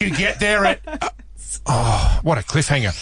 You get there at. Oh, what a cliffhanger.